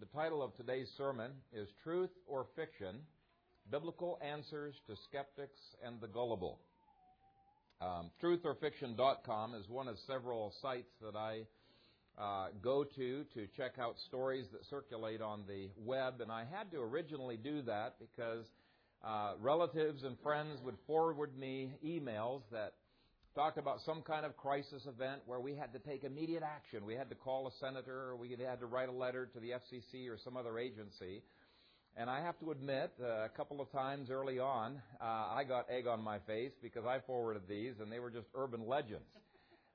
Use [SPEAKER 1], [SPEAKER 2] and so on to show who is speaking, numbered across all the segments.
[SPEAKER 1] The title of today's sermon is Truth or Fiction Biblical Answers to Skeptics and the Gullible. Um, TruthOrFiction.com is one of several sites that I uh, go to to check out stories that circulate on the web, and I had to originally do that because uh, relatives and friends would forward me emails that talked about some kind of crisis event where we had to take immediate action. We had to call a senator or we had to write a letter to the FCC or some other agency. And I have to admit, uh, a couple of times early on, uh, I got egg on my face because I forwarded these and they were just urban legends.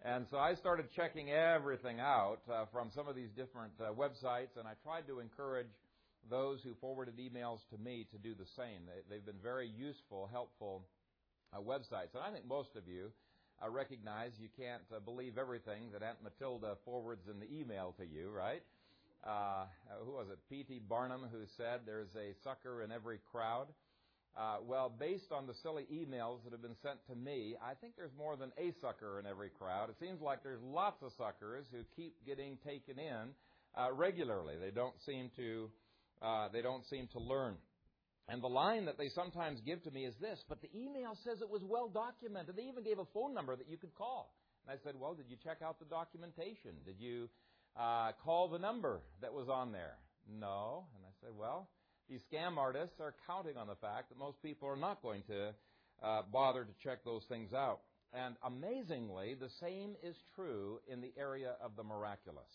[SPEAKER 1] And so I started checking everything out uh, from some of these different uh, websites and I tried to encourage those who forwarded emails to me to do the same. They, have been very useful, helpful uh, websites. And I think most of you uh, recognize you can't uh, believe everything that Aunt Matilda forwards in the email to you, right? Uh, who was it? P.T. Barnum who said there's a sucker in every crowd. Uh, well, based on the silly emails that have been sent to me, I think there's more than a sucker in every crowd. It seems like there's lots of suckers who keep getting taken in uh, regularly. They don't seem to uh, they don't seem to learn. And the line that they sometimes give to me is this, but the email says it was well documented. They even gave a phone number that you could call. And I said, well, did you check out the documentation? Did you uh, call the number that was on there? No. And I said, well, these scam artists are counting on the fact that most people are not going to uh, bother to check those things out. And amazingly, the same is true in the area of the miraculous.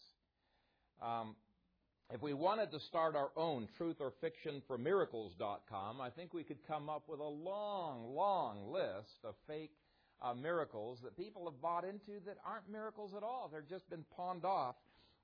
[SPEAKER 1] Um, if we wanted to start our own truth or fiction for miracles.com, I think we could come up with a long, long list of fake uh, miracles that people have bought into that aren't miracles at all. They've just been pawned off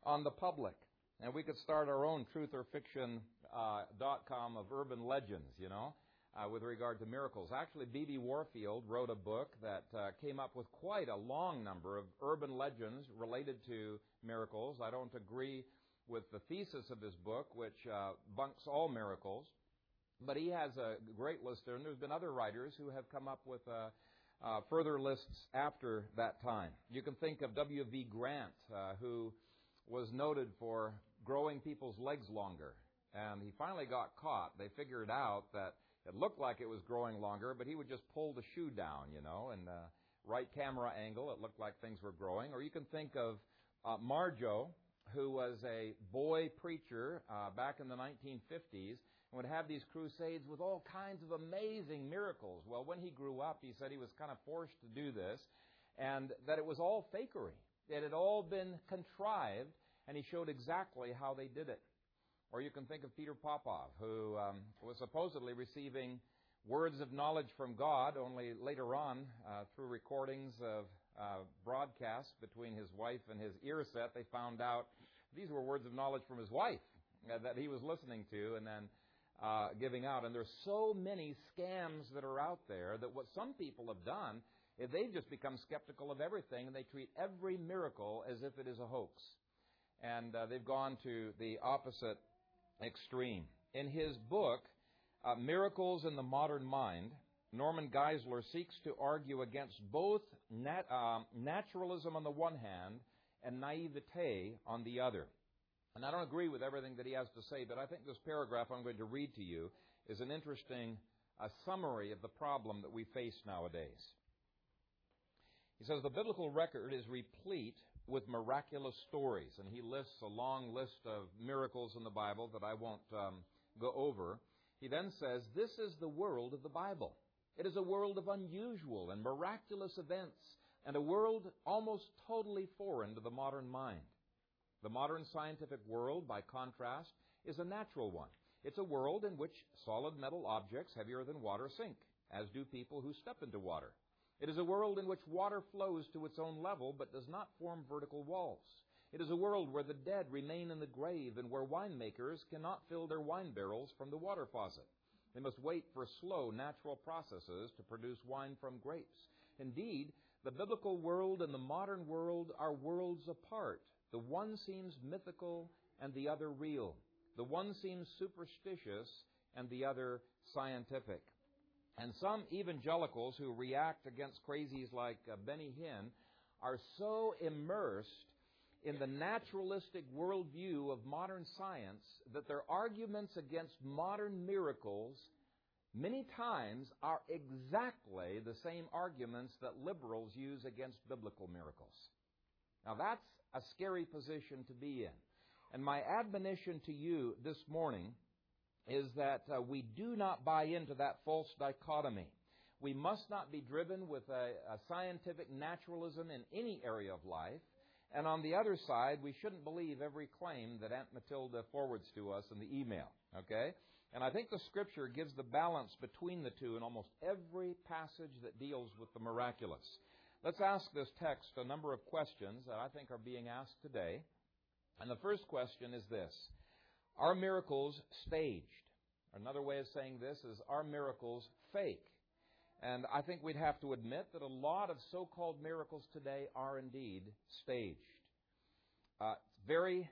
[SPEAKER 1] on the public. And we could start our own truth or fiction.com uh, of urban legends, you know, uh, with regard to miracles. Actually, B.B. Warfield wrote a book that uh, came up with quite a long number of urban legends related to miracles. I don't agree with the thesis of his book, which uh, bunks all miracles. But he has a great list there, and there's been other writers who have come up with uh, uh, further lists after that time. You can think of W.V. Grant, uh, who was noted for growing people's legs longer. And he finally got caught. They figured out that it looked like it was growing longer, but he would just pull the shoe down, you know, and uh, right camera angle, it looked like things were growing. Or you can think of uh, Marjoe, who was a boy preacher uh, back in the 1950s and would have these crusades with all kinds of amazing miracles. Well, when he grew up, he said he was kind of forced to do this and that it was all fakery. It had all been contrived, and he showed exactly how they did it. Or you can think of Peter Popoff, who um, was supposedly receiving words of knowledge from God, only later on, uh, through recordings of uh, broadcasts between his wife and his ear set, they found out these were words of knowledge from his wife uh, that he was listening to and then uh, giving out. And there's so many scams that are out there that what some people have done is they've just become skeptical of everything and they treat every miracle as if it is a hoax. And uh, they've gone to the opposite extreme. In his book, uh, Miracles and the Modern Mind, Norman Geisler seeks to argue against both nat- uh, naturalism on the one hand and naivete on the other. And I don't agree with everything that he has to say, but I think this paragraph I'm going to read to you is an interesting uh, summary of the problem that we face nowadays. He says the biblical record is replete with miraculous stories, and he lists a long list of miracles in the Bible that I won't um, go over. He then says, This is the world of the Bible. It is a world of unusual and miraculous events, and a world almost totally foreign to the modern mind. The modern scientific world, by contrast, is a natural one. It's a world in which solid metal objects heavier than water sink, as do people who step into water. It is a world in which water flows to its own level but does not form vertical walls. It is a world where the dead remain in the grave and where winemakers cannot fill their wine barrels from the water faucet. They must wait for slow, natural processes to produce wine from grapes. Indeed, the biblical world and the modern world are worlds apart. The one seems mythical and the other real. The one seems superstitious and the other scientific. And some evangelicals who react against crazies like uh, Benny Hinn are so immersed in the naturalistic worldview of modern science that their arguments against modern miracles many times are exactly the same arguments that liberals use against biblical miracles. Now that's a scary position to be in. And my admonition to you this morning is that uh, we do not buy into that false dichotomy. We must not be driven with a, a scientific naturalism in any area of life. And on the other side, we shouldn't believe every claim that Aunt Matilda forwards to us in the email. Okay? And I think the scripture gives the balance between the two in almost every passage that deals with the miraculous. Let's ask this text a number of questions that I think are being asked today. And the first question is this Are miracles staged? Another way of saying this is Are miracles fake? And I think we'd have to admit that a lot of so called miracles today are indeed staged. Uh, very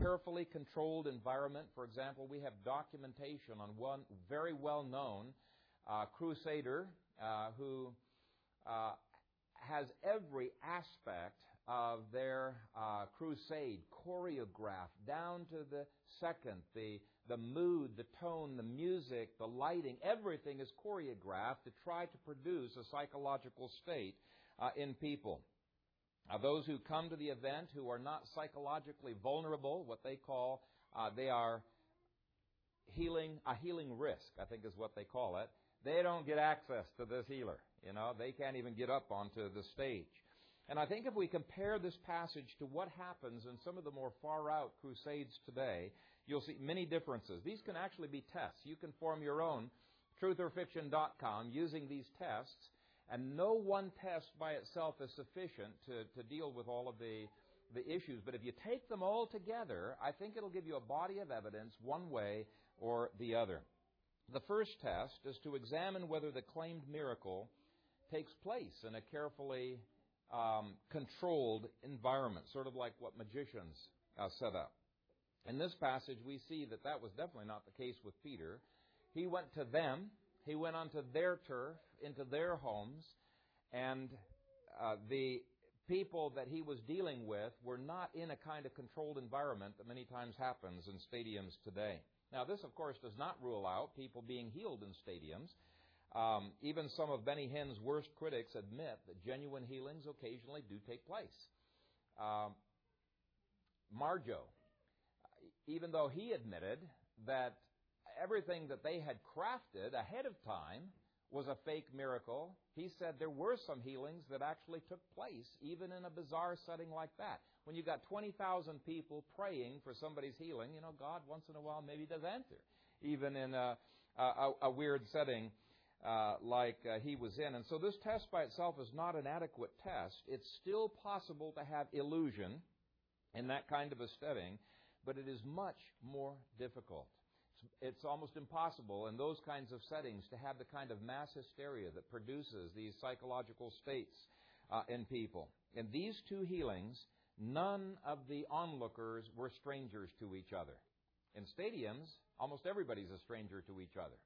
[SPEAKER 1] carefully controlled environment. For example, we have documentation on one very well known uh, crusader uh, who uh, has every aspect of their uh, crusade choreographed down to the second, the, the mood, the tone, the music, the lighting, everything is choreographed to try to produce a psychological state uh, in people. Uh, those who come to the event who are not psychologically vulnerable, what they call, uh, they are healing, a healing risk, I think is what they call it. They don't get access to this healer. You know, they can't even get up onto the stage. And I think if we compare this passage to what happens in some of the more far out crusades today, you'll see many differences. These can actually be tests. You can form your own TruthOrFiction.com using these tests, and no one test by itself is sufficient to, to deal with all of the, the issues. But if you take them all together, I think it'll give you a body of evidence one way or the other. The first test is to examine whether the claimed miracle takes place in a carefully um, controlled environment, sort of like what magicians uh, set up. In this passage, we see that that was definitely not the case with Peter. He went to them, he went onto their turf, into their homes, and uh, the people that he was dealing with were not in a kind of controlled environment that many times happens in stadiums today. Now, this, of course, does not rule out people being healed in stadiums. Um, even some of Benny Hinn's worst critics admit that genuine healings occasionally do take place. Um, Marjoe, even though he admitted that everything that they had crafted ahead of time was a fake miracle, he said there were some healings that actually took place, even in a bizarre setting like that. When you've got 20,000 people praying for somebody's healing, you know, God once in a while maybe does answer, even in a, a, a weird setting uh, like uh, he was in. And so this test by itself is not an adequate test. It's still possible to have illusion in that kind of a setting, but it is much more difficult. It's, it's almost impossible in those kinds of settings to have the kind of mass hysteria that produces these psychological states uh, in people. In these two healings, none of the onlookers were strangers to each other. In stadiums, almost everybody's a stranger to each other.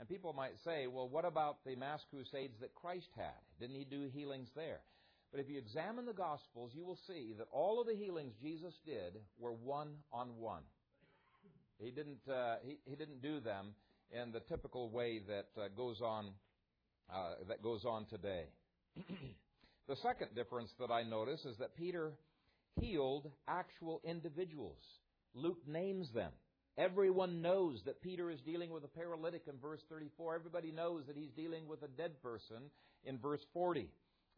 [SPEAKER 1] And people might say, well, what about the mass crusades that Christ had? Didn't he do healings there? But if you examine the Gospels, you will see that all of the healings Jesus did were one on one. He didn't, uh, he, he didn't do them in the typical way that uh, goes on uh, that goes on today. the second difference that I notice is that Peter healed actual individuals. Luke names them. Everyone knows that Peter is dealing with a paralytic in verse 34. Everybody knows that he's dealing with a dead person in verse 40.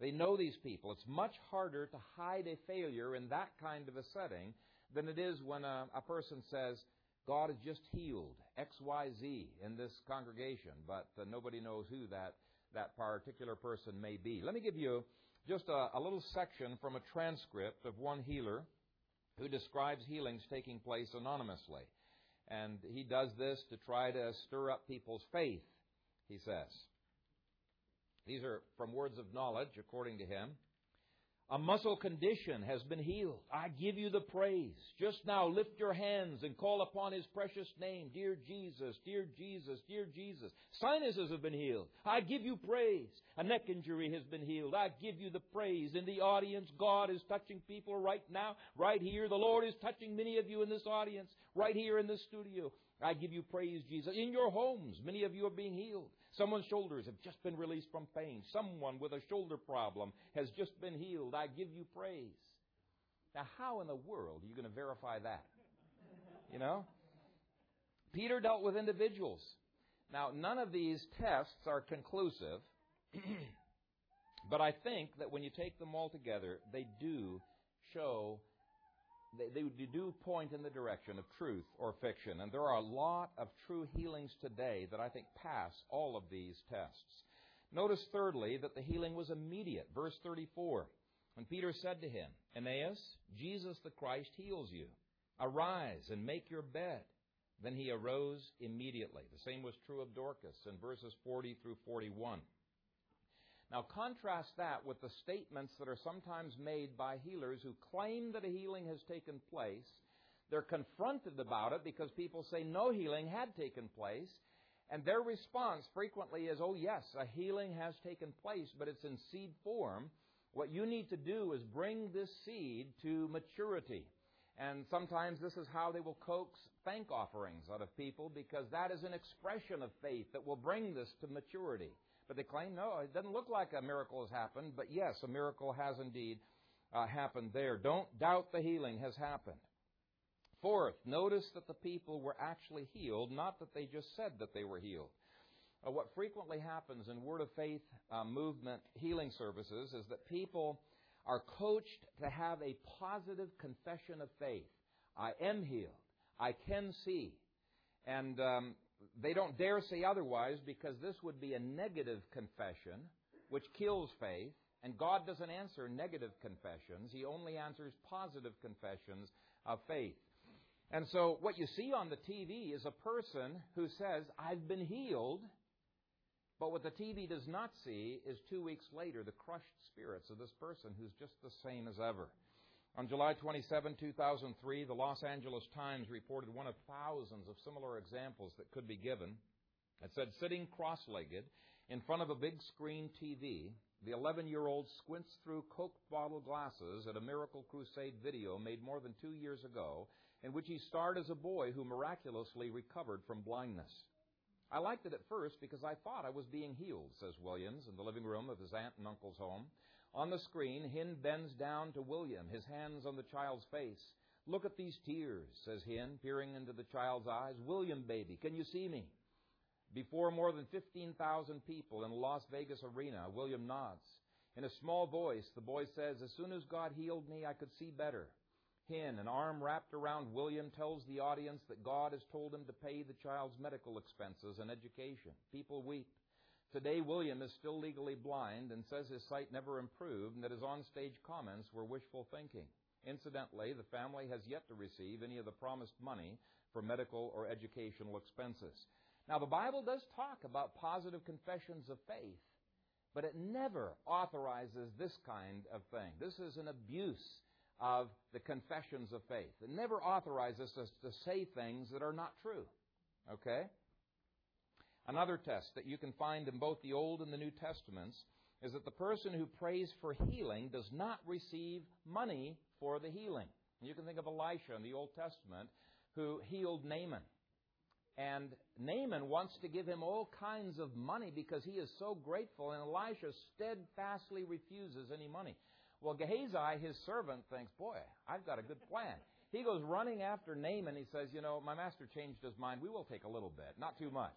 [SPEAKER 1] They know these people. It's much harder to hide a failure in that kind of a setting than it is when a, a person says, God has just healed XYZ in this congregation, but uh, nobody knows who that, that particular person may be. Let me give you just a, a little section from a transcript of one healer who describes healings taking place anonymously. And he does this to try to stir up people's faith, he says. These are from words of knowledge, according to him. A muscle condition has been healed. I give you the praise. Just now lift your hands and call upon His precious name. Dear Jesus, dear Jesus, dear Jesus. Sinuses have been healed. I give you praise. A neck injury has been healed. I give you the praise. In the audience, God is touching people right now, right here. The Lord is touching many of you in this audience, right here in this studio. I give you praise, Jesus. In your homes, many of you are being healed. Someone's shoulders have just been released from pain. Someone with a shoulder problem has just been healed. I give you praise. Now, how in the world are you going to verify that? You know? Peter dealt with individuals. Now, none of these tests are conclusive, but I think that when you take them all together, they do show they, they do point in the direction of truth or fiction. And there are a lot of true healings today that I think pass all of these tests. Notice, thirdly, that the healing was immediate. Verse 34. When Peter said to him, Aeneas, Jesus the Christ heals you. Arise and make your bed. Then he arose immediately. The same was true of Dorcas in verses 40 through 41. Now, contrast that with the statements that are sometimes made by healers who claim that a healing has taken place. They're confronted about it because people say no healing had taken place. And their response frequently is, oh, yes, a healing has taken place, but it's in seed form. What you need to do is bring this seed to maturity. And sometimes this is how they will coax thank offerings out of people because that is an expression of faith that will bring this to maturity. But they claim, no, it doesn't look like a miracle has happened. But yes, a miracle has indeed uh, happened there. Don't doubt the healing has happened. Fourth, notice that the people were actually healed, not that they just said that they were healed. Uh, what frequently happens in Word of Faith uh, movement healing services is that people are coached to have a positive confession of faith. I am healed. I can see. And um, they don't dare say otherwise because this would be a negative confession, which kills faith. And God doesn't answer negative confessions, He only answers positive confessions of faith. And so, what you see on the TV is a person who says, I've been healed. But what the TV does not see is two weeks later the crushed spirits of this person who's just the same as ever. On July 27, 2003, the Los Angeles Times reported one of thousands of similar examples that could be given. It said, sitting cross legged in front of a big screen TV, the 11 year old squints through Coke bottle glasses at a Miracle Crusade video made more than two years ago, in which he starred as a boy who miraculously recovered from blindness. I liked it at first because I thought I was being healed, says Williams in the living room of his aunt and uncle's home. On the screen, Hinn bends down to William, his hands on the child's face. Look at these tears, says Hinn, peering into the child's eyes. William, baby, can you see me? Before more than 15,000 people in Las Vegas arena, William nods. In a small voice, the boy says, As soon as God healed me, I could see better. Hinn, an arm wrapped around William, tells the audience that God has told him to pay the child's medical expenses and education. People weep. Today, William is still legally blind and says his sight never improved and that his onstage comments were wishful thinking. Incidentally, the family has yet to receive any of the promised money for medical or educational expenses. Now, the Bible does talk about positive confessions of faith, but it never authorizes this kind of thing. This is an abuse of the confessions of faith. It never authorizes us to say things that are not true. Okay? Another test that you can find in both the Old and the New Testaments is that the person who prays for healing does not receive money for the healing. You can think of Elisha in the Old Testament who healed Naaman. And Naaman wants to give him all kinds of money because he is so grateful, and Elisha steadfastly refuses any money. Well, Gehazi, his servant, thinks, Boy, I've got a good plan. He goes running after Naaman. He says, You know, my master changed his mind. We will take a little bit, not too much.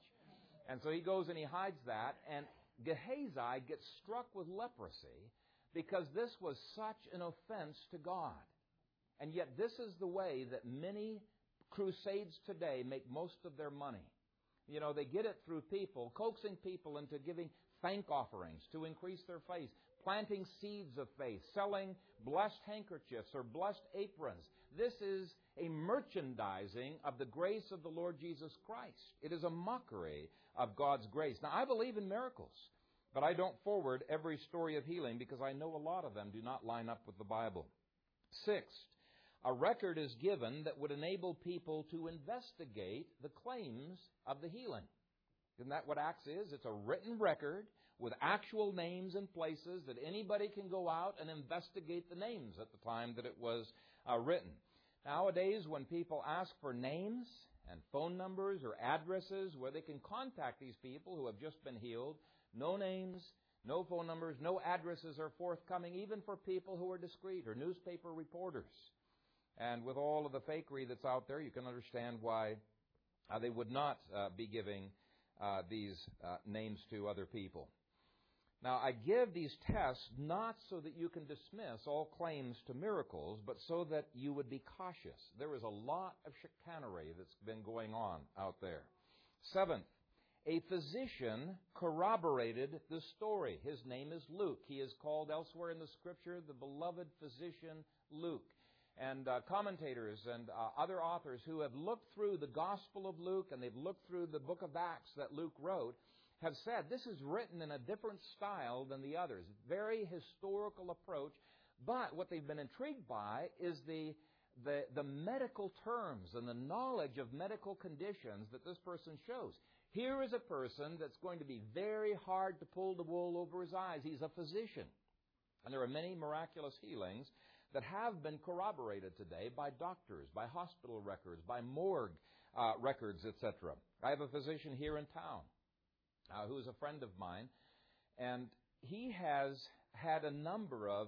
[SPEAKER 1] And so he goes and he hides that, and Gehazi gets struck with leprosy because this was such an offense to God. And yet, this is the way that many crusades today make most of their money. You know, they get it through people, coaxing people into giving thank offerings to increase their faith, planting seeds of faith, selling blessed handkerchiefs or blessed aprons. This is a merchandising of the grace of the Lord Jesus Christ. It is a mockery of God's grace. Now, I believe in miracles. But I don't forward every story of healing because I know a lot of them do not line up with the Bible. Sixth, a record is given that would enable people to investigate the claims of the healing. Isn't that what Acts is? It's a written record with actual names and places that anybody can go out and investigate the names at the time that it was uh, written. Nowadays, when people ask for names and phone numbers or addresses where they can contact these people who have just been healed, no names, no phone numbers, no addresses are forthcoming, even for people who are discreet or newspaper reporters. And with all of the fakery that's out there, you can understand why uh, they would not uh, be giving uh, these uh, names to other people. Now, I give these tests not so that you can dismiss all claims to miracles, but so that you would be cautious. There is a lot of chicanery that's been going on out there. Seventh, a physician corroborated the story. His name is Luke. He is called elsewhere in the scripture the beloved physician Luke and uh, commentators and uh, other authors who have looked through the Gospel of Luke and they've looked through the book of Acts that Luke wrote have said this is written in a different style than the others. Very historical approach. But what they've been intrigued by is the, the, the medical terms and the knowledge of medical conditions that this person shows. Here is a person that's going to be very hard to pull the wool over his eyes. He's a physician. And there are many miraculous healings that have been corroborated today by doctors, by hospital records, by morgue uh, records, etc. I have a physician here in town uh, who is a friend of mine, and he has had a number of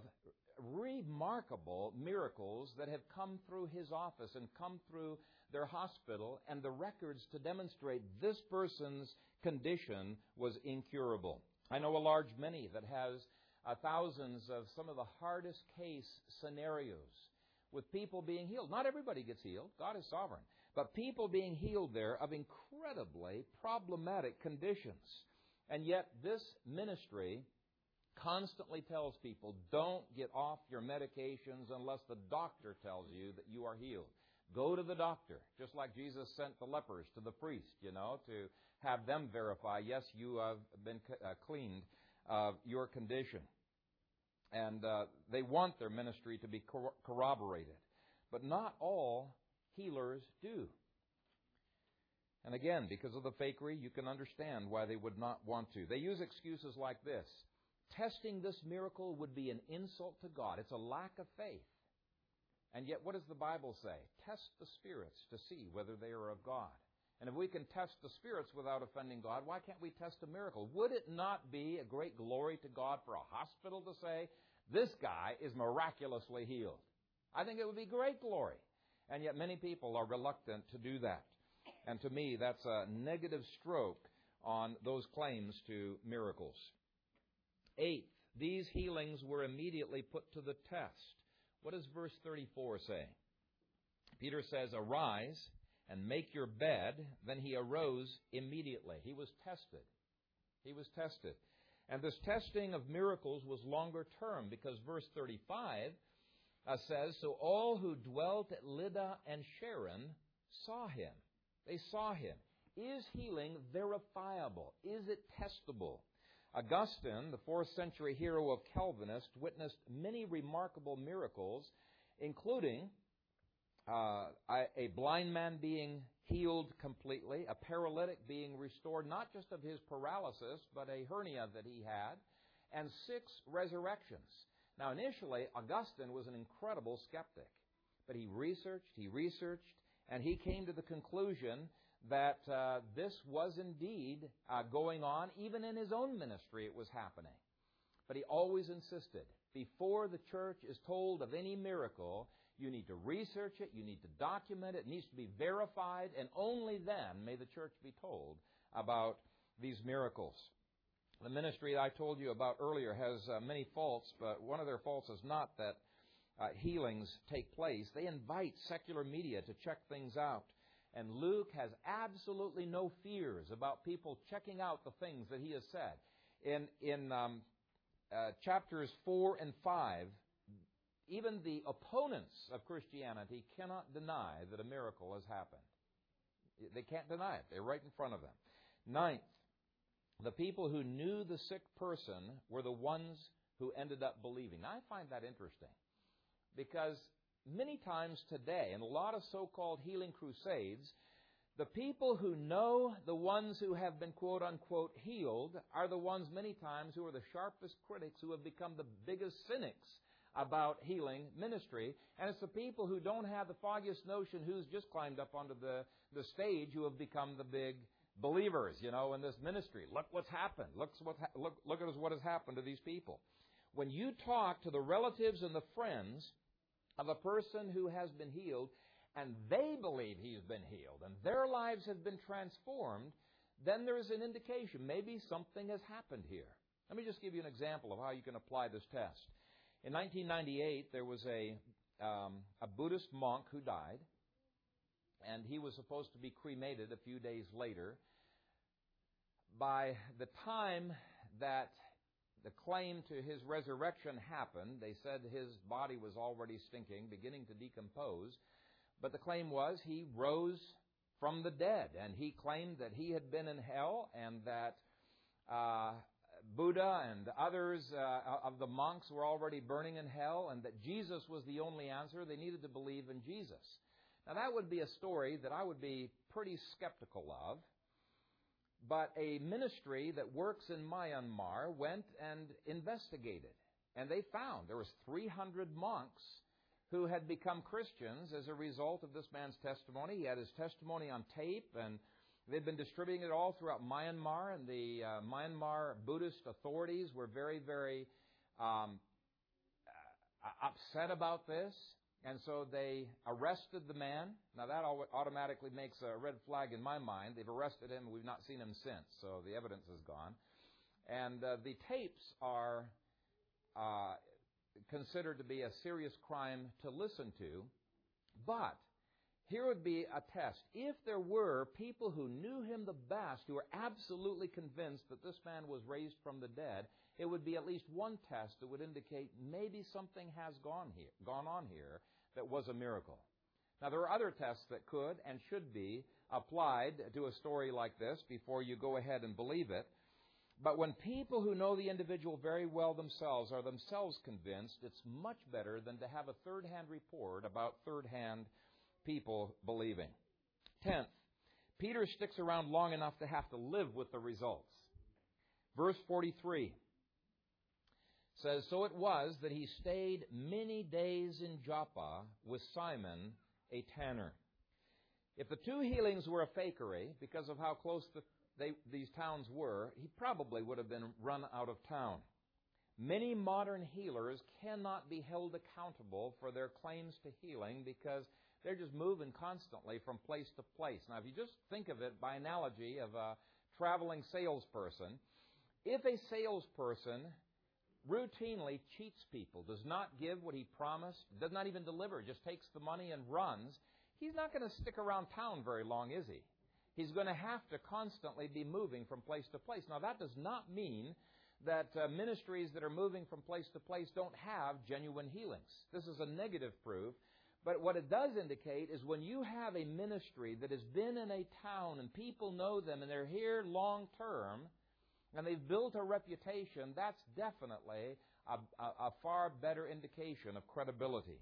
[SPEAKER 1] remarkable miracles that have come through his office and come through their hospital, and the records to demonstrate this person's condition was incurable. I know a large many that has uh, thousands of some of the hardest case scenarios with people being healed. Not everybody gets healed, God is sovereign, but people being healed there of incredibly problematic conditions. And yet, this ministry constantly tells people don't get off your medications unless the doctor tells you that you are healed. Go to the doctor, just like Jesus sent the lepers to the priest, you know, to have them verify, yes, you have been uh, cleaned of your condition. And uh, they want their ministry to be corroborated. But not all healers do. And again, because of the fakery, you can understand why they would not want to. They use excuses like this Testing this miracle would be an insult to God. It's a lack of faith. And yet, what does the Bible say? Test the spirits to see whether they are of God. And if we can test the spirits without offending God, why can't we test a miracle? Would it not be a great glory to God for a hospital to say, this guy is miraculously healed? I think it would be great glory. And yet many people are reluctant to do that. And to me, that's a negative stroke on those claims to miracles. Eighth, these healings were immediately put to the test. What does verse 34 say? Peter says, Arise and make your bed. Then he arose immediately. He was tested. He was tested. And this testing of miracles was longer term because verse 35 uh, says, So all who dwelt at Lydda and Sharon saw him. They saw him. Is healing verifiable? Is it testable? Augustine, the fourth century hero of Calvinist, witnessed many remarkable miracles, including uh, a blind man being healed completely, a paralytic being restored, not just of his paralysis, but a hernia that he had, and six resurrections. Now, initially, Augustine was an incredible skeptic, but he researched, he researched, and he came to the conclusion that uh, this was indeed uh, going on. Even in his own ministry, it was happening. But he always insisted before the church is told of any miracle, you need to research it, you need to document it, it needs to be verified, and only then may the church be told about these miracles. The ministry I told you about earlier has uh, many faults, but one of their faults is not that uh, healings take place. They invite secular media to check things out. And Luke has absolutely no fears about people checking out the things that he has said. In, in um, uh, chapters 4 and 5, even the opponents of Christianity cannot deny that a miracle has happened. They can't deny it. They're right in front of them. Ninth, the people who knew the sick person were the ones who ended up believing. Now, I find that interesting because many times today, in a lot of so called healing crusades, the people who know the ones who have been quote unquote healed are the ones many times who are the sharpest critics who have become the biggest cynics about healing ministry. And it's the people who don't have the foggiest notion who's just climbed up onto the, the stage who have become the big believers, you know, in this ministry. Look what's happened. Look, what's ha- look, look at what has happened to these people. When you talk to the relatives and the friends of a person who has been healed, and they believe he's been healed, and their lives have been transformed, then there is an indication maybe something has happened here. Let me just give you an example of how you can apply this test. In 1998, there was a, um, a Buddhist monk who died, and he was supposed to be cremated a few days later. By the time that the claim to his resurrection happened, they said his body was already stinking, beginning to decompose. But the claim was he rose from the dead, and he claimed that he had been in hell and that uh, Buddha and others uh, of the monks were already burning in hell, and that Jesus was the only answer. They needed to believe in Jesus. Now, that would be a story that I would be pretty skeptical of. But a ministry that works in Myanmar went and investigated. And they found there was 300 monks who had become Christians as a result of this man's testimony. He had his testimony on tape, and they've been distributing it all throughout Myanmar. And the uh, Myanmar Buddhist authorities were very, very um, uh, upset about this. And so they arrested the man. Now that automatically makes a red flag in my mind. They've arrested him. We've not seen him since. So the evidence is gone. And uh, the tapes are uh, considered to be a serious crime to listen to. But here would be a test. If there were people who knew him the best, who were absolutely convinced that this man was raised from the dead, it would be at least one test that would indicate maybe something has gone here, gone on here that was a miracle. Now there are other tests that could and should be applied to a story like this before you go ahead and believe it. But when people who know the individual very well themselves are themselves convinced, it's much better than to have a third hand report about third hand people believing. Tenth, Peter sticks around long enough to have to live with the results. Verse 43 says, So it was that he stayed many days in Joppa with Simon, a tanner. If the two healings were a fakery, because of how close the, they, these towns were, he probably would have been run out of town. Many modern healers cannot be held accountable for their claims to healing because they're just moving constantly from place to place. Now, if you just think of it by analogy of a traveling salesperson, if a salesperson routinely cheats people, does not give what he promised, does not even deliver, just takes the money and runs, he's not going to stick around town very long, is he? He's going to have to constantly be moving from place to place. Now, that does not mean that uh, ministries that are moving from place to place don't have genuine healings. This is a negative proof but what it does indicate is when you have a ministry that has been in a town and people know them and they're here long term and they've built a reputation, that's definitely a, a, a, far better indication of credibility.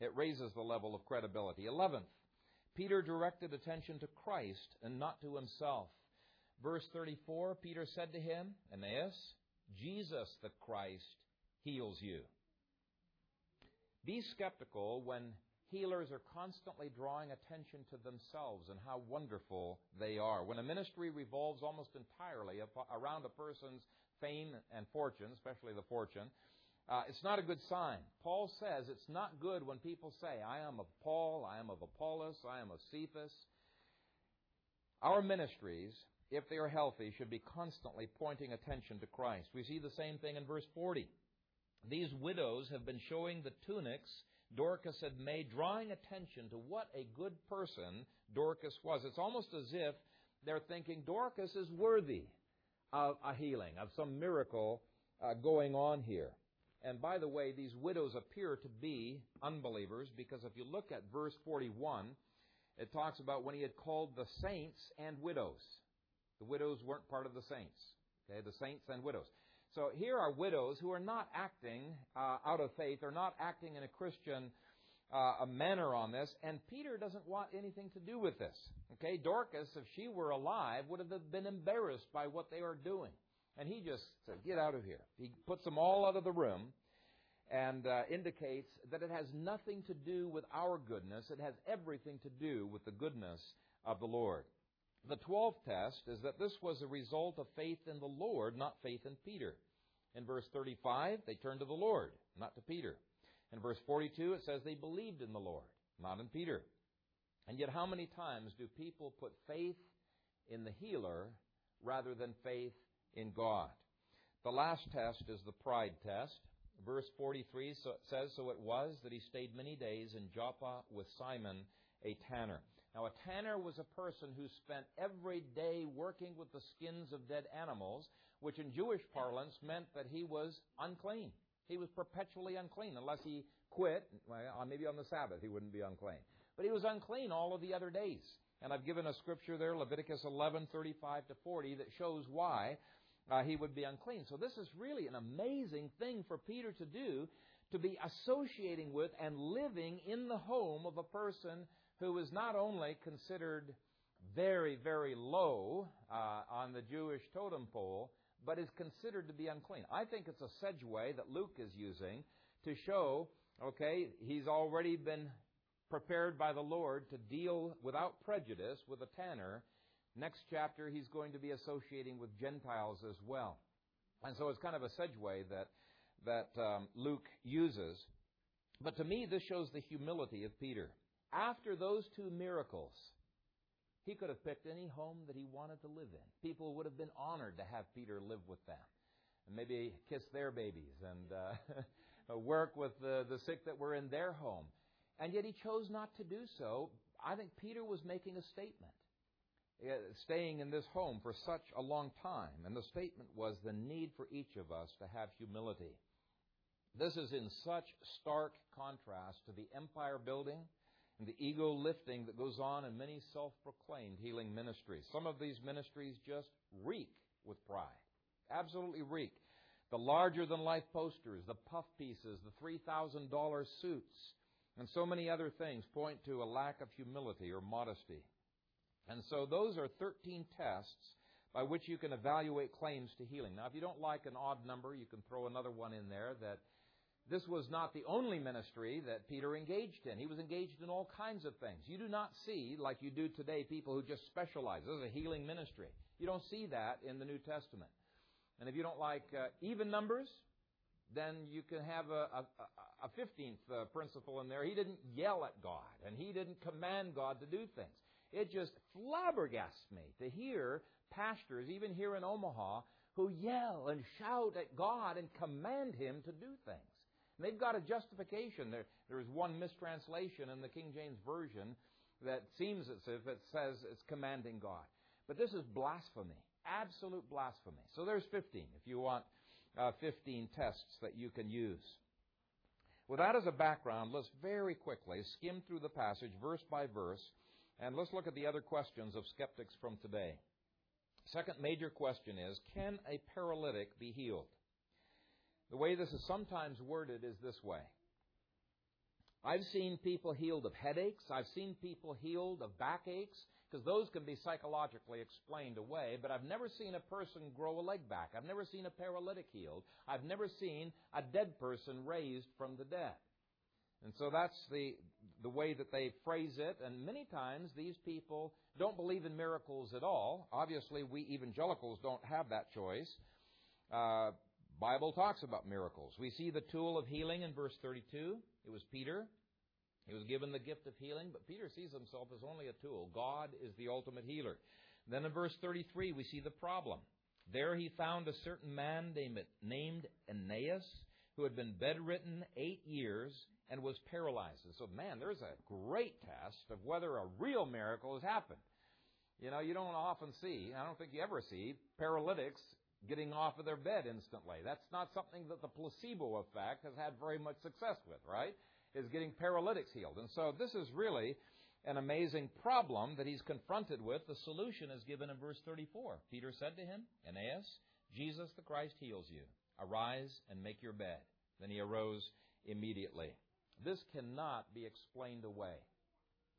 [SPEAKER 1] It raises the level of credibility. Eleventh, Peter directed attention to Christ and not to himself. Verse 34 Peter said to him, Aeneas, Jesus the Christ heals you. Be skeptical when healers are constantly drawing attention to themselves and how wonderful they are. When a ministry revolves almost entirely around a person's fame and fortune, especially the fortune, uh, it's not a good sign. Paul says it's not good when people say, I am of Paul, I am of Apollos, I am of Cephas. Our ministries, if they are healthy, should be constantly pointing attention to Christ. We see the same thing in verse 40. These widows have been showing the tunics Dorcas had made, drawing attention to what a good person Dorcas was. It's almost as if they're thinking Dorcas is worthy of a healing, of some miracle uh, going on here. And by the way, these widows appear to be unbelievers because if you look at verse 41, it talks about when he had called the saints and widows. The widows weren't part of the saints. Okay, the saints and widows. So here are widows who are not acting uh, out of faith, or not acting in a Christian uh, manner on this, and Peter doesn't want anything to do with this. Okay, Dorcas, if she were alive, would have been embarrassed by what they are doing. And he just said, Get out of here. He puts them all out of the room and uh, indicates that it has nothing to do with our goodness, it has everything to do with the goodness of the Lord. The twelfth test is that this was a result of faith in the Lord, not faith in Peter. In verse 35, they turned to the Lord, not to Peter. In verse 42, it says they believed in the Lord, not in Peter. And yet, how many times do people put faith in the healer rather than faith in God? The last test is the pride test. Verse 43 says, So it was that he stayed many days in Joppa with Simon, a tanner. Now, a tanner was a person who spent every day working with the skins of dead animals, which in Jewish parlance meant that he was unclean. He was perpetually unclean unless he quit. Well, maybe on the Sabbath he wouldn't be unclean. But he was unclean all of the other days. And I've given a scripture there, Leviticus 11:35 to 40, that shows why uh, he would be unclean. So this is really an amazing thing for Peter to do, to be associating with and living in the home of a person who is not only considered very, very low uh, on the Jewish totem pole, but is considered to be unclean. I think it's a segue that Luke is using to show, okay, he's already been prepared by the Lord to deal without prejudice with a tanner. Next chapter, he's going to be associating with Gentiles as well. And so it's kind of a segue that, that um, Luke uses. But to me, this shows the humility of Peter. After those two miracles, he could have picked any home that he wanted to live in. People would have been honored to have Peter live with them. And maybe kiss their babies and uh, work with the, the sick that were in their home. And yet he chose not to do so. I think Peter was making a statement, uh, staying in this home for such a long time. And the statement was the need for each of us to have humility. This is in such stark contrast to the empire building and the ego lifting that goes on in many self proclaimed healing ministries. Some of these ministries just reek with pride. Absolutely reek. The larger than life posters, the puff pieces, the $3,000 suits, and so many other things point to a lack of humility or modesty. And so those are 13 tests by which you can evaluate claims to healing. Now, if you don't like an odd number, you can throw another one in there that this was not the only ministry that Peter engaged in. He was engaged in all kinds of things. You do not see, like you do today, people who just specialize. This is a healing ministry. You don't see that in the New Testament. And if you don't like uh, even numbers, then you can have a, a, a 15th uh, principle in there. He didn't yell at God, and he didn't command God to do things. It just flabbergasts me to hear pastors, even here in Omaha, who yell and shout at God and command Him to do things. And they've got a justification. There, there is one mistranslation in the King James Version that seems as if it says it's commanding God. But this is blasphemy. Absolute blasphemy. So there's 15 if you want uh, 15 tests that you can use. With that as a background, let's very quickly skim through the passage verse by verse, and let's look at the other questions of skeptics from today. Second major question is Can a paralytic be healed? The way this is sometimes worded is this way. I've seen people healed of headaches. I've seen people healed of backaches, because those can be psychologically explained away, but I've never seen a person grow a leg back. I've never seen a paralytic healed. I've never seen a dead person raised from the dead. And so that's the, the way that they phrase it. And many times these people don't believe in miracles at all. Obviously, we evangelicals don't have that choice. Uh, Bible talks about miracles. We see the tool of healing in verse 32. It was Peter. He was given the gift of healing, but Peter sees himself as only a tool. God is the ultimate healer. Then in verse 33, we see the problem. There he found a certain man named Aeneas who had been bedridden eight years and was paralyzed. And so, man, there's a great test of whether a real miracle has happened. You know, you don't often see, I don't think you ever see, paralytics getting off of their bed instantly. That's not something that the placebo effect has had very much success with, right? Is getting paralytics healed. And so this is really an amazing problem that he's confronted with, the solution is given in verse 34. Peter said to him, Aeneas, Jesus the Christ heals you. Arise and make your bed. Then he arose immediately. This cannot be explained away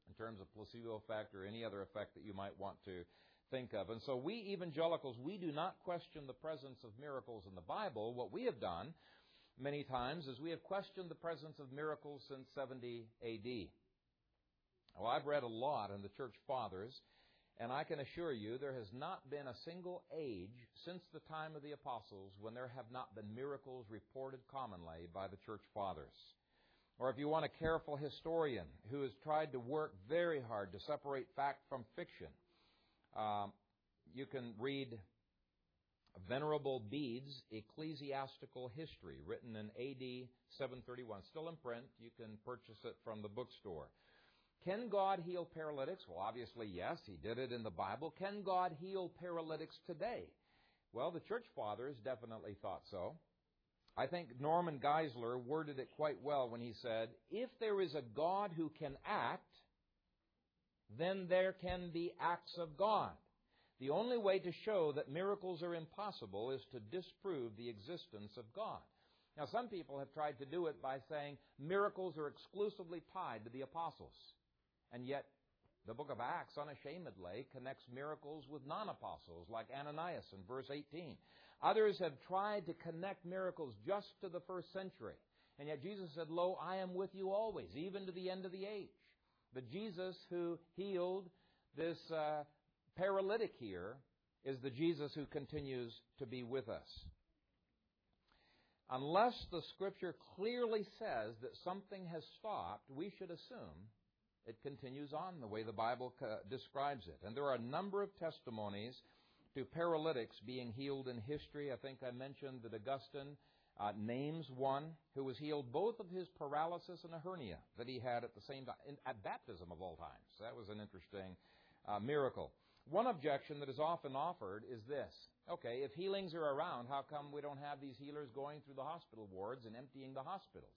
[SPEAKER 1] in terms of placebo effect or any other effect that you might want to think of. And so we evangelicals, we do not question the presence of miracles in the Bible. What we have done many times is we have questioned the presence of miracles since 70 AD. Well, I've read a lot in the church fathers, and I can assure you there has not been a single age since the time of the apostles when there have not been miracles reported commonly by the church fathers. Or if you want a careful historian who has tried to work very hard to separate fact from fiction, um, you can read Venerable Bede's Ecclesiastical History, written in AD 731. Still in print. You can purchase it from the bookstore. Can God heal paralytics? Well, obviously, yes. He did it in the Bible. Can God heal paralytics today? Well, the church fathers definitely thought so. I think Norman Geisler worded it quite well when he said, If there is a God who can act, then there can be acts of God. The only way to show that miracles are impossible is to disprove the existence of God. Now, some people have tried to do it by saying miracles are exclusively tied to the apostles. And yet, the book of Acts unashamedly connects miracles with non apostles, like Ananias in verse 18. Others have tried to connect miracles just to the first century. And yet Jesus said, Lo, I am with you always, even to the end of the age. But Jesus who healed this uh, paralytic here is the Jesus who continues to be with us. Unless the Scripture clearly says that something has stopped, we should assume it continues on the way the Bible describes it. And there are a number of testimonies to paralytics being healed in history. I think I mentioned that Augustine uh, names one who was healed both of his paralysis and a hernia that he had at the same time, at baptism of all times. That was an interesting uh, miracle. One objection that is often offered is this. Okay, if healings are around, how come we don't have these healers going through the hospital wards and emptying the hospitals?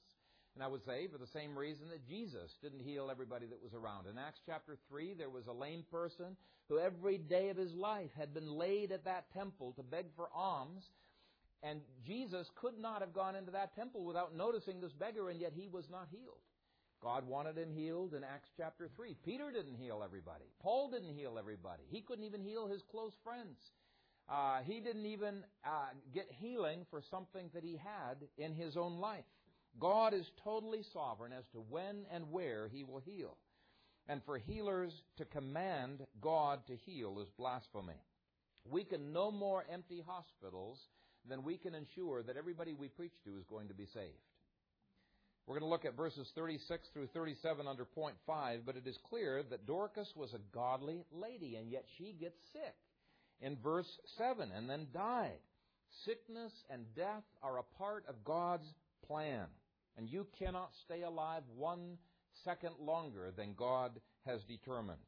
[SPEAKER 1] And I would say for the same reason that Jesus didn't heal everybody that was around. In Acts chapter 3, there was a lame person who every day of his life had been laid at that temple to beg for alms. And Jesus could not have gone into that temple without noticing this beggar, and yet he was not healed. God wanted him healed in Acts chapter 3. Peter didn't heal everybody. Paul didn't heal everybody. He couldn't even heal his close friends. Uh, he didn't even uh, get healing for something that he had in his own life. God is totally sovereign as to when and where He will heal. And for healers to command God to heal is blasphemy. We can no more empty hospitals than we can ensure that everybody we preach to is going to be saved. We're going to look at verses 36 through 37 under point 5, but it is clear that Dorcas was a godly lady, and yet she gets sick in verse 7 and then died. Sickness and death are a part of God's plan and you cannot stay alive one second longer than God has determined.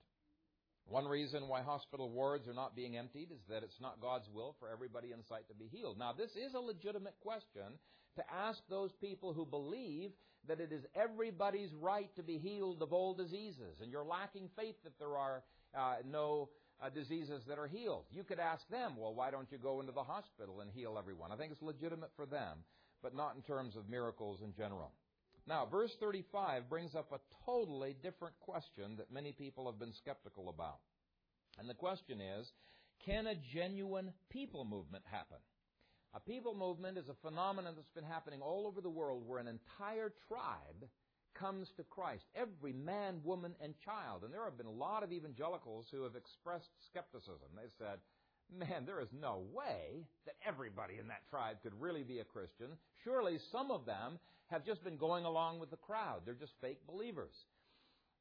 [SPEAKER 1] One reason why hospital wards are not being emptied is that it's not God's will for everybody in sight to be healed. Now, this is a legitimate question to ask those people who believe that it is everybody's right to be healed of all diseases, and you're lacking faith that there are uh, no uh, diseases that are healed. You could ask them, well, why don't you go into the hospital and heal everyone? I think it's legitimate for them but not in terms of miracles in general. Now, verse 35 brings up a totally different question that many people have been skeptical about. And the question is can a genuine people movement happen? A people movement is a phenomenon that's been happening all over the world where an entire tribe comes to Christ. Every man, woman, and child. And there have been a lot of evangelicals who have expressed skepticism. They said, man, there is no way that everybody in that tribe could really be a Christian. Surely some of them have just been going along with the crowd. They're just fake believers.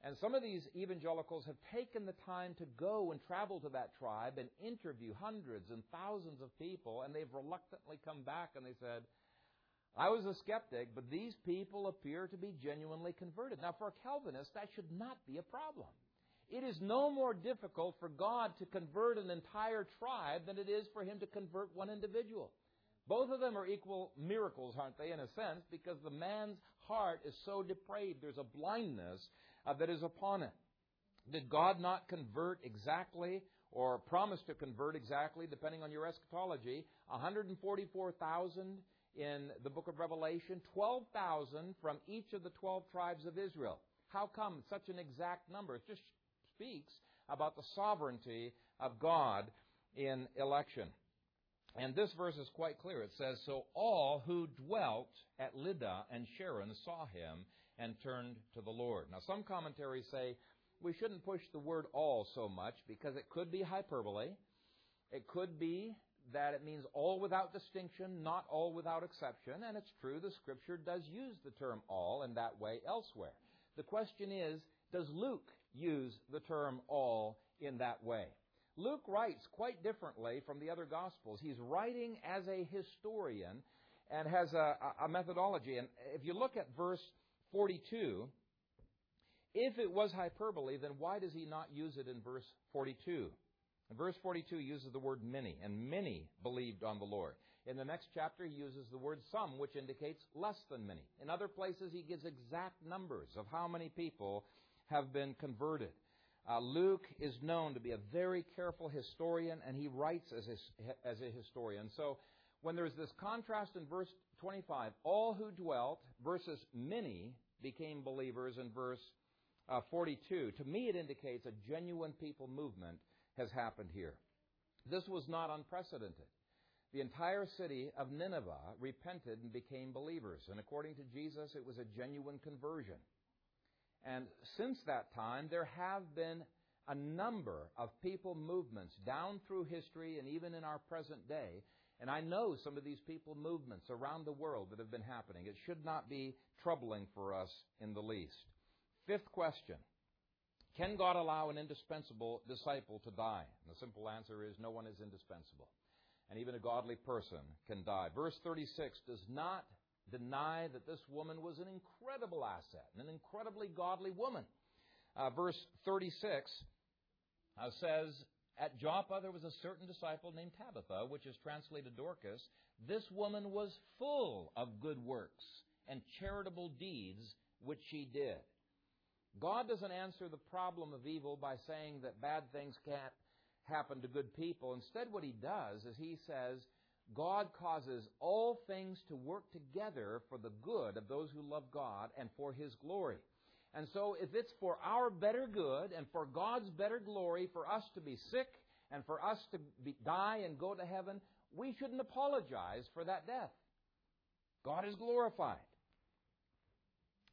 [SPEAKER 1] And some of these evangelicals have taken the time to go and travel to that tribe and interview hundreds and thousands of people, and they've reluctantly come back and they said, I was a skeptic, but these people appear to be genuinely converted. Now, for a Calvinist, that should not be a problem. It is no more difficult for God to convert an entire tribe than it is for Him to convert one individual. Both of them are equal miracles, aren't they, in a sense, because the man's heart is so depraved. There's a blindness uh, that is upon it. Did God not convert exactly or promise to convert exactly, depending on your eschatology, 144,000 in the book of Revelation, 12,000 from each of the 12 tribes of Israel? How come such an exact number? It just speaks about the sovereignty of God in election. And this verse is quite clear. It says, So all who dwelt at Lydda and Sharon saw him and turned to the Lord. Now, some commentaries say we shouldn't push the word all so much because it could be hyperbole. It could be that it means all without distinction, not all without exception. And it's true, the scripture does use the term all in that way elsewhere. The question is, does Luke use the term all in that way? Luke writes quite differently from the other Gospels. He's writing as a historian and has a, a, methodology. And if you look at verse 42, if it was hyperbole, then why does he not use it in verse 42? And verse 42 uses the word many, and many believed on the Lord. In the next chapter, he uses the word some, which indicates less than many. In other places, he gives exact numbers of how many people have been converted. Uh, Luke is known to be a very careful historian, and he writes as a, as a historian. So when there's this contrast in verse 25, all who dwelt versus many became believers in verse uh, 42, to me it indicates a genuine people movement has happened here. This was not unprecedented. The entire city of Nineveh repented and became believers, and according to Jesus, it was a genuine conversion. And since that time, there have been a number of people movements down through history and even in our present day. And I know some of these people movements around the world that have been happening. It should not be troubling for us in the least. Fifth question Can God allow an indispensable disciple to die? And the simple answer is no one is indispensable. And even a godly person can die. Verse 36 does not deny that this woman was an incredible asset, and an incredibly godly woman. Uh, verse 36 uh, says, At Joppa there was a certain disciple named Tabitha, which is translated Dorcas. This woman was full of good works and charitable deeds which she did. God doesn't answer the problem of evil by saying that bad things can't happen to good people. Instead, what he does is he says, God causes all things to work together for the good of those who love God and for His glory. And so, if it's for our better good and for God's better glory for us to be sick and for us to be, die and go to heaven, we shouldn't apologize for that death. God is glorified.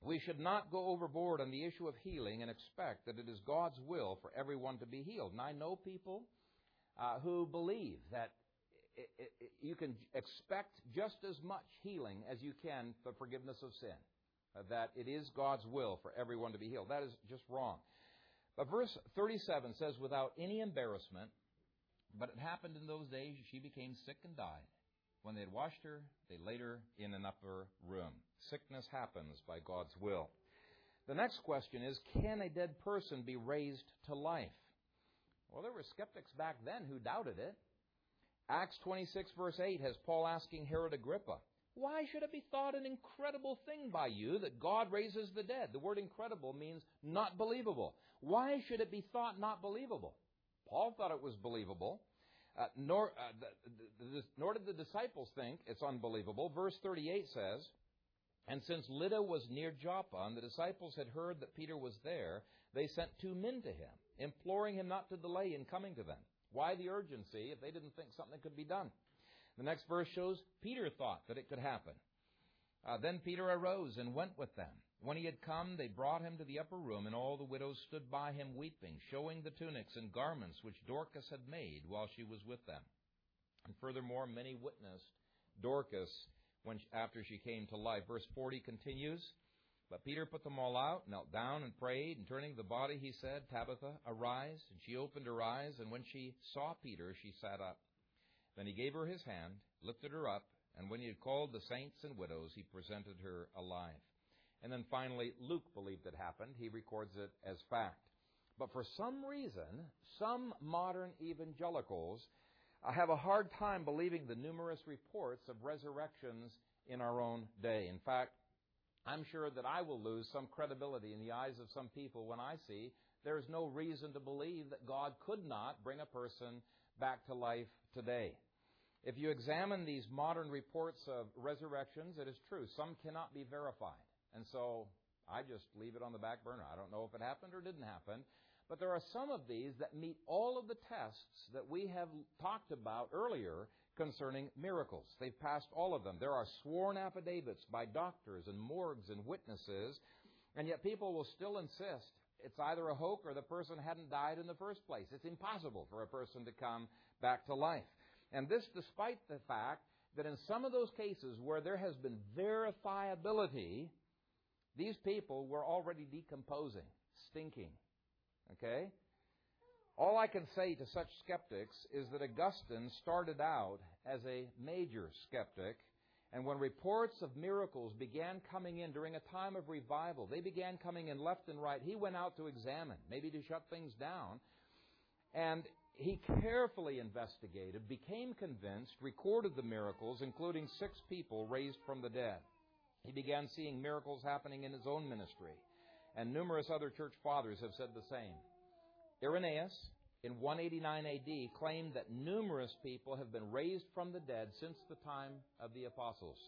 [SPEAKER 1] We should not go overboard on the issue of healing and expect that it is God's will for everyone to be healed. And I know people uh, who believe that you can expect just as much healing as you can for forgiveness of sin. Uh, that it is God's will for everyone to be healed. That is just wrong. But verse 37 says, without any embarrassment, but it happened in those days, she became sick and died. When they had washed her, they laid her in an upper room. Sickness happens by God's will. The next question is can a dead person be raised to life? Well, there were skeptics back then who doubted it. Acts 26, verse 8, has Paul asking Herod Agrippa, Why should it be thought an incredible thing by you that God raises the dead? The word incredible means not believable. Why should it be thought not believable? Paul thought it was believable. Uh, nor, uh, the, the, the, nor did the disciples think it's unbelievable. Verse 38 says, And since Lydda was near Joppa, and the disciples had heard that Peter was there, they sent two men to him, imploring him not to delay in coming to them. Why the urgency if they didn't think something could be done? The next verse shows Peter thought that it could happen. Uh, then Peter arose and went with them. When he had come, they brought him to the upper room, and all the widows stood by him weeping, showing the tunics and garments which Dorcas had made while she was with them. And furthermore, many witnessed Dorcas when after she came to life. Verse 40 continues. But Peter put them all out, knelt down, and prayed. And turning to the body, he said, Tabitha, arise. And she opened her eyes, and when she saw Peter, she sat up. Then he gave her his hand, lifted her up, and when he had called the saints and widows, he presented her alive. And then finally, Luke believed it happened. He records it as fact. But for some reason, some modern evangelicals uh, have a hard time believing the numerous reports of resurrections in our own day. In fact, I'm sure that I will lose some credibility in the eyes of some people when I see there's no reason to believe that God could not bring a person back to life today. If you examine these modern reports of resurrections, it is true. Some cannot be verified. And so I just leave it on the back burner. I don't know if it happened or didn't happen. But there are some of these that meet all of the tests that we have talked about earlier concerning miracles. They've passed all of them. There are sworn affidavits by doctors and morgues and witnesses, and yet people will still insist it's either a hoax or the person hadn't died in the first place. It's impossible for a person to come back to life. And this despite the fact that in some of those cases where there has been verifiability, these people were already decomposing, stinking. Okay? All I can say to such skeptics is that Augustine started out as a major skeptic, and when reports of miracles began coming in during a time of revival, they began coming in left and right. He went out to examine, maybe to shut things down, and he carefully investigated, became convinced, recorded the miracles, including six people raised from the dead. He began seeing miracles happening in his own ministry, and numerous other church fathers have said the same. Irenaeus, in 189 AD, claimed that numerous people have been raised from the dead since the time of the apostles.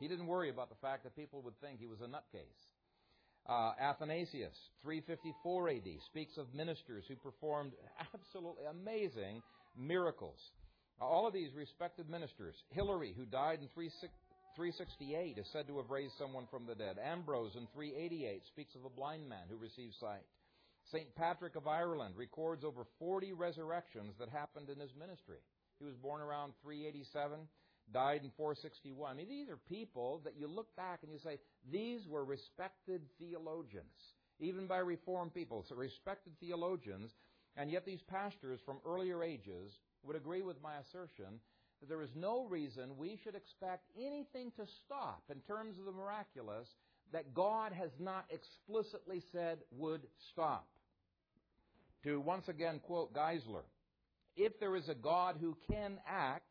[SPEAKER 1] He didn't worry about the fact that people would think he was a nutcase. Uh, Athanasius, 354 AD, speaks of ministers who performed absolutely amazing miracles. All of these respected ministers. Hilary, who died in 368, is said to have raised someone from the dead. Ambrose, in 388, speaks of a blind man who received sight. St. Patrick of Ireland records over 40 resurrections that happened in his ministry. He was born around 387 died in 461. I mean, these are people that you look back and you say, these were respected theologians, even by Reformed people, so respected theologians, and yet these pastors from earlier ages would agree with my assertion that there is no reason we should expect anything to stop in terms of the miraculous that God has not explicitly said would stop. To once again quote Geisler, if there is a God who can act,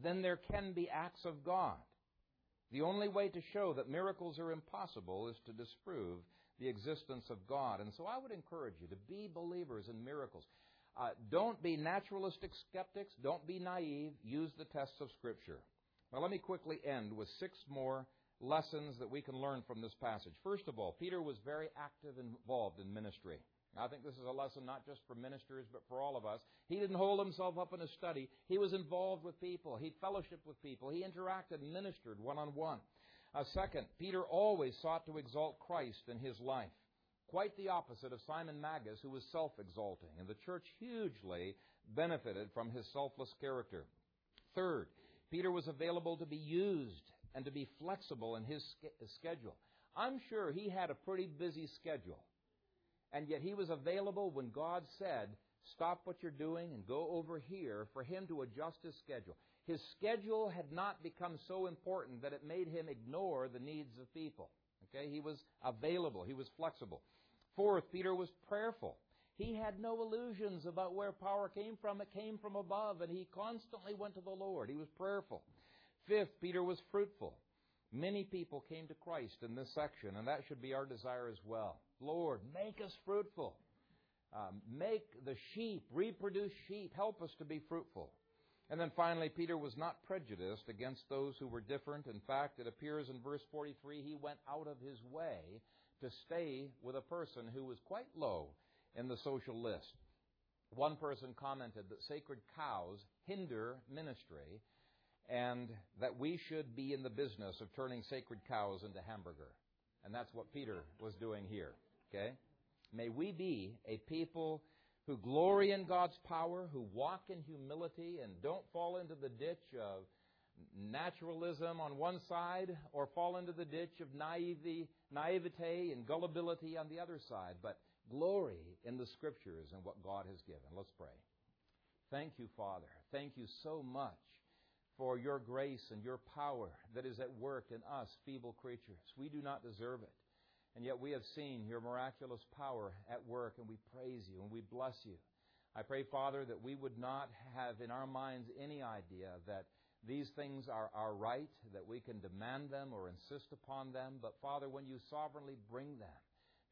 [SPEAKER 1] then there can be acts of God. The only way to show that miracles are impossible is to disprove the existence of God. And so I would encourage you to be believers in miracles. Uh, don't be naturalistic skeptics. Don't be naive. Use the tests of Scripture. Now, let me quickly end with six more lessons that we can learn from this passage. First of all, Peter was very active and involved in ministry. I think this is a lesson not just for ministers, but for all of us. He didn't hold himself up in a study. He was involved with people. He fellowshiped with people. He interacted and ministered one on one. Second, Peter always sought to exalt Christ in his life. Quite the opposite of Simon Magus, who was self exalting, and the church hugely benefited from his selfless character. Third, Peter was available to be used and to be flexible in his schedule. I'm sure he had a pretty busy schedule. And yet he was available when God said, Stop what you're doing and go over here for him to adjust his schedule. His schedule had not become so important that it made him ignore the needs of people. Okay? He was available, he was flexible. Fourth, Peter was prayerful. He had no illusions about where power came from. It came from above, and he constantly went to the Lord. He was prayerful. Fifth, Peter was fruitful. Many people came to Christ in this section, and that should be our desire as well. Lord, make us fruitful. Um, make the sheep, reproduce sheep. Help us to be fruitful. And then finally, Peter was not prejudiced against those who were different. In fact, it appears in verse 43 he went out of his way to stay with a person who was quite low in the social list. One person commented that sacred cows hinder ministry and that we should be in the business of turning sacred cows into hamburger. And that's what Peter was doing here. Okay? May we be a people who glory in God's power, who walk in humility, and don't fall into the ditch of naturalism on one side or fall into the ditch of naivety, naivete and gullibility on the other side, but glory in the Scriptures and what God has given. Let's pray. Thank you, Father. Thank you so much for your grace and your power that is at work in us, feeble creatures. We do not deserve it. And yet we have seen your miraculous power at work, and we praise you and we bless you. I pray, Father, that we would not have in our minds any idea that these things are our right, that we can demand them or insist upon them. But, Father, when you sovereignly bring them,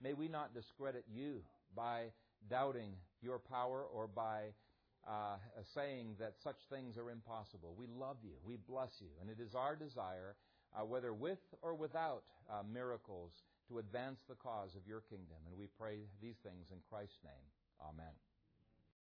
[SPEAKER 1] may we not discredit you by doubting your power or by uh, saying that such things are impossible. We love you. We bless you. And it is our desire, uh, whether with or without uh, miracles, to advance the cause of your kingdom. And we pray these things in Christ's name. Amen.